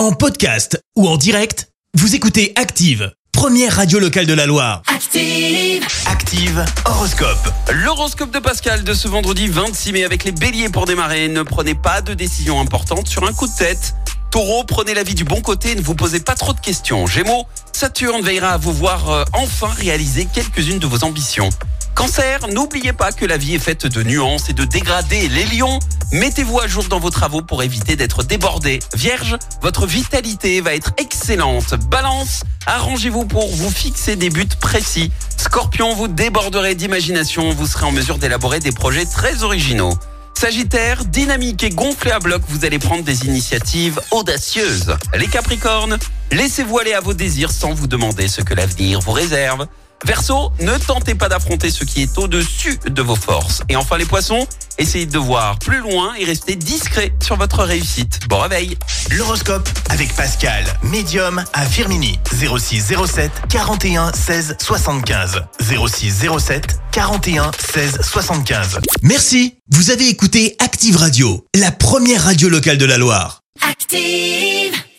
En podcast ou en direct, vous écoutez Active, première radio locale de la Loire. Active. Active Horoscope. L'horoscope de Pascal de ce vendredi 26 mai avec les béliers pour démarrer. Ne prenez pas de décision importante sur un coup de tête. Taureau, prenez la vie du bon côté et ne vous posez pas trop de questions. Gémeaux, Saturne veillera à vous voir euh, enfin réaliser quelques-unes de vos ambitions. Cancer, n'oubliez pas que la vie est faite de nuances et de dégradés. Les lions, mettez-vous à jour dans vos travaux pour éviter d'être débordés. Vierge, votre vitalité va être excellente. Balance, arrangez-vous pour vous fixer des buts précis. Scorpion, vous déborderez d'imagination, vous serez en mesure d'élaborer des projets très originaux. Sagittaire, dynamique et gonflé à bloc, vous allez prendre des initiatives audacieuses. Les Capricornes, laissez-vous aller à vos désirs sans vous demander ce que l'avenir vous réserve. Verseau, ne tentez pas d'affronter ce qui est au-dessus de vos forces. Et enfin les poissons, essayez de voir plus loin et restez discret sur votre réussite. Bon réveil L'horoscope avec Pascal, médium à Firmini. 06 07 41 16 75. 06 07 41 16 75. Merci, vous avez écouté Active Radio, la première radio locale de la Loire. Active.